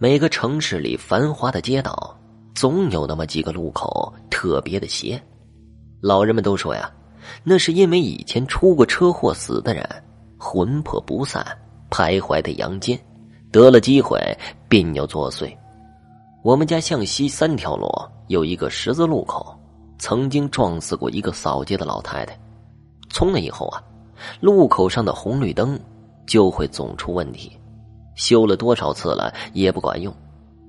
每个城市里繁华的街道，总有那么几个路口特别的邪。老人们都说呀，那是因为以前出过车祸死的人魂魄不散，徘徊在阳间，得了机会便要作祟。我们家向西三条路有一个十字路口，曾经撞死过一个扫街的老太太。从那以后啊，路口上的红绿灯就会总出问题。修了多少次了也不管用。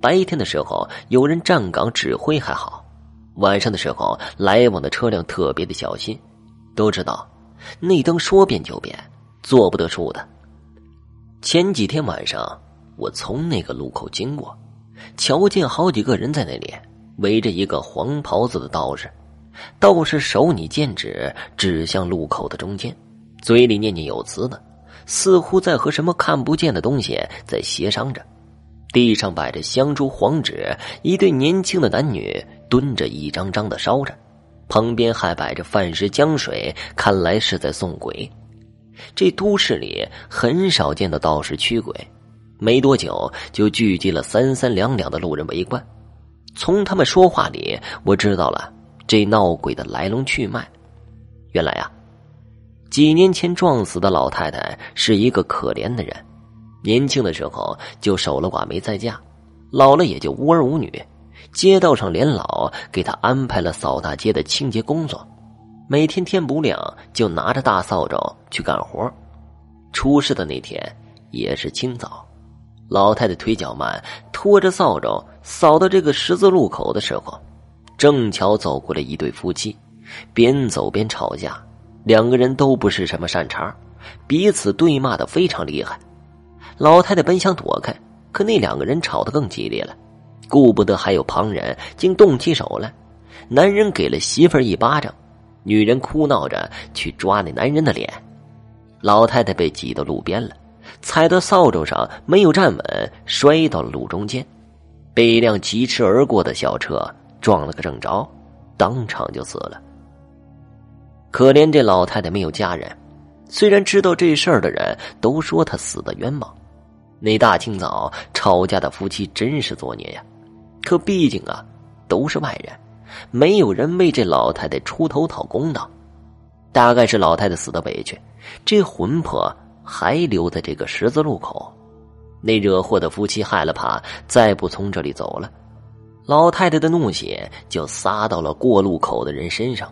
白天的时候有人站岗指挥还好，晚上的时候来往的车辆特别的小心。都知道，那灯说变就变，做不得数的。前几天晚上，我从那个路口经过，瞧见好几个人在那里围着一个黄袍子的道士，道士手拟剑指指向路口的中间，嘴里念念有词的。似乎在和什么看不见的东西在协商着，地上摆着香烛黄纸，一对年轻的男女蹲着一张张的烧着，旁边还摆着饭食浆水，看来是在送鬼。这都市里很少见到道士驱鬼，没多久就聚集了三三两两的路人围观。从他们说话里，我知道了这闹鬼的来龙去脉。原来呀。几年前撞死的老太太是一个可怜的人，年轻的时候就守了寡没再嫁，老了也就无儿无女。街道上连老给她安排了扫大街的清洁工作，每天天不亮就拿着大扫帚去干活。出事的那天也是清早，老太太腿脚慢，拖着扫帚扫到这个十字路口的时候，正巧走过来一对夫妻，边走边吵架。两个人都不是什么善茬，彼此对骂的非常厉害。老太太本想躲开，可那两个人吵得更激烈了，顾不得还有旁人，竟动起手来。男人给了媳妇儿一巴掌，女人哭闹着去抓那男人的脸。老太太被挤到路边了，踩到扫帚上没有站稳，摔到了路中间，被一辆疾驰而过的小车撞了个正着，当场就死了。可怜这老太太没有家人，虽然知道这事儿的人都说她死的冤枉，那大清早吵架的夫妻真是作孽呀。可毕竟啊，都是外人，没有人为这老太太出头讨公道。大概是老太太死的委屈，这魂魄还留在这个十字路口。那惹祸的夫妻害了怕，再不从这里走了，老太太的怒血就撒到了过路口的人身上。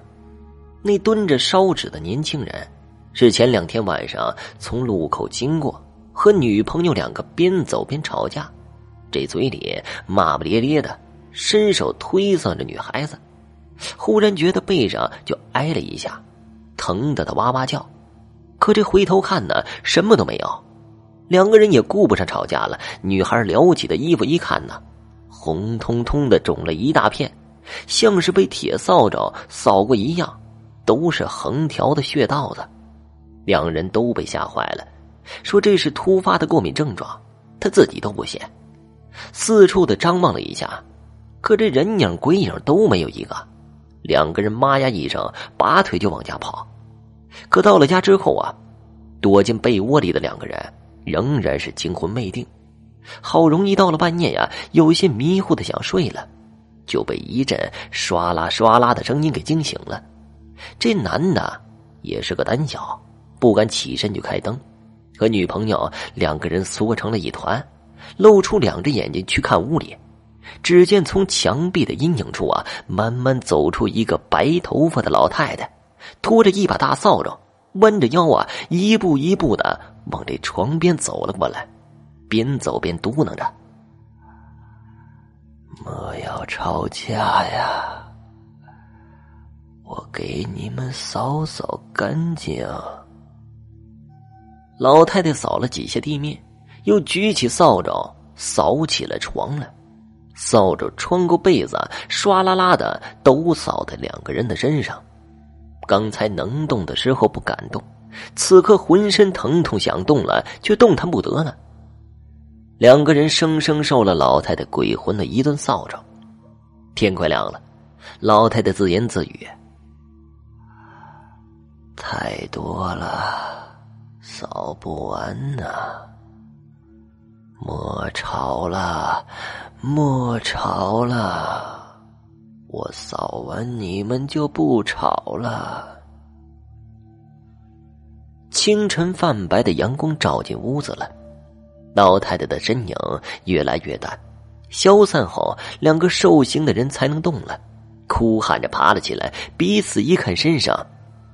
那蹲着烧纸的年轻人，是前两天晚上从路口经过，和女朋友两个边走边吵架，这嘴里骂骂咧咧的，伸手推搡着女孩子，忽然觉得背上就挨了一下，疼得他哇哇叫，可这回头看呢，什么都没有，两个人也顾不上吵架了。女孩撩起的衣服一看呢，红彤彤的肿了一大片，像是被铁扫帚扫过一样。都是横条的血道子，两人都被吓坏了，说这是突发的过敏症状，他自己都不信，四处的张望了一下，可这人影鬼影都没有一个，两个人妈呀一声，拔腿就往家跑，可到了家之后啊，躲进被窝里的两个人仍然是惊魂未定，好容易到了半夜呀，有些迷糊的想睡了，就被一阵唰啦唰啦的声音给惊醒了。这男的也是个胆小，不敢起身去开灯，和女朋友两个人缩成了一团，露出两只眼睛去看屋里。只见从墙壁的阴影处啊，慢慢走出一个白头发的老太太，拖着一把大扫帚，弯着腰啊，一步一步的往这床边走了过来，边走边嘟囔着：“莫要吵架呀。”我给你们扫扫干净。老太太扫了几下地面，又举起扫帚扫起了床来。扫帚穿过被子，唰啦啦的都扫在两个人的身上。刚才能动的时候不敢动，此刻浑身疼痛，想动了却动弹不得了。两个人生生受了老太太鬼魂的一顿扫帚。天快亮了，老太太自言自语。太多了，扫不完呢。莫吵了，莫吵了，我扫完你们就不吵了。清晨泛白的阳光照进屋子了，老太太的身影越来越淡，消散后，两个受刑的人才能动了，哭喊着爬了起来，彼此一看，身上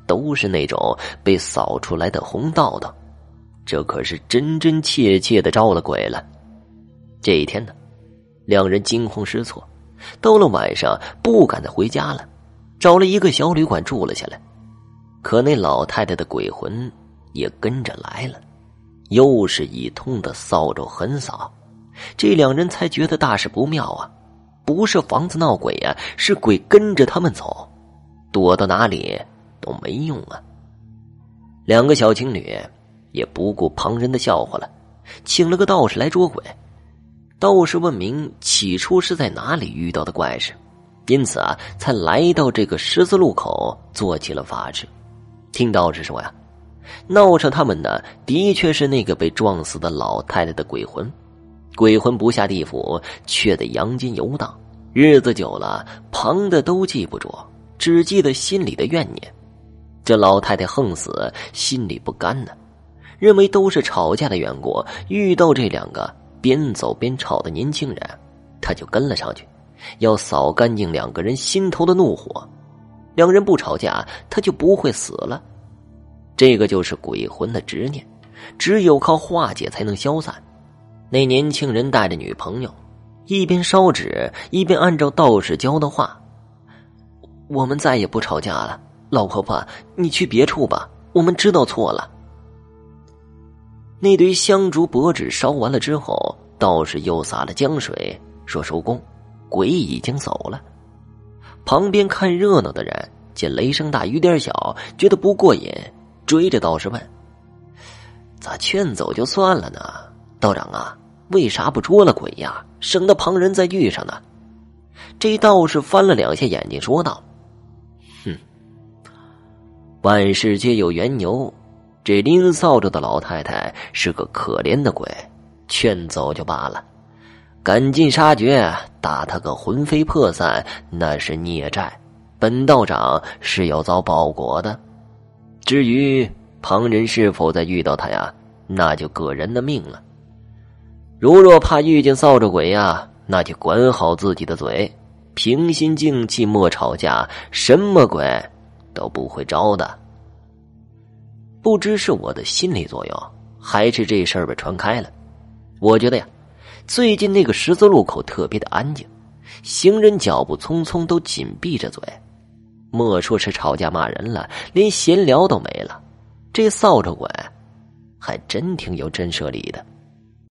都是那种被扫出来的红道道，这可是真真切切的招了鬼了。这一天呢，两人惊慌失措，到了晚上不敢再回家了，找了一个小旅馆住了下来，可那老太太的鬼魂。也跟着来了，又是一通的扫帚横扫，这两人才觉得大事不妙啊！不是房子闹鬼呀，是鬼跟着他们走，躲到哪里都没用啊！两个小情侣也不顾旁人的笑话了，请了个道士来捉鬼。道士问明起初是在哪里遇到的怪事，因此啊，才来到这个十字路口做起了法事。听道士说呀。闹上他们的的确是那个被撞死的老太太的鬼魂，鬼魂不下地府，却在阳间游荡，日子久了，旁的都记不住，只记得心里的怨念。这老太太横死，心里不甘呢，认为都是吵架的缘故。遇到这两个边走边吵的年轻人，他就跟了上去，要扫干净两个人心头的怒火。两人不吵架，他就不会死了。这个就是鬼魂的执念，只有靠化解才能消散。那年轻人带着女朋友，一边烧纸，一边按照道士教的话：“我们再也不吵架了，老婆婆，你去别处吧，我们知道错了。”那堆香烛薄纸烧完了之后，道士又洒了江水，说收工，鬼已经走了。旁边看热闹的人见雷声大雨点小，觉得不过瘾。追着道士问：“咋劝走就算了呢？道长啊，为啥不捉了鬼呀？省得旁人再遇上呢？”这道士翻了两下眼睛，说道：“，万事皆有缘由。这拎扫帚的老太太是个可怜的鬼，劝走就罢了，赶尽杀绝，打他个魂飞魄散，那是孽债，本道长是要遭报国的。”至于旁人是否再遇到他呀，那就个人的命了。如若怕遇见扫帚鬼呀，那就管好自己的嘴，平心静气，莫吵架，什么鬼都不会招的。不知是我的心理作用，还是这事儿被传开了。我觉得呀，最近那个十字路口特别的安静，行人脚步匆匆，都紧闭着嘴。莫说是吵架骂人了，连闲聊都没了。这扫帚鬼，还真挺有震慑力的。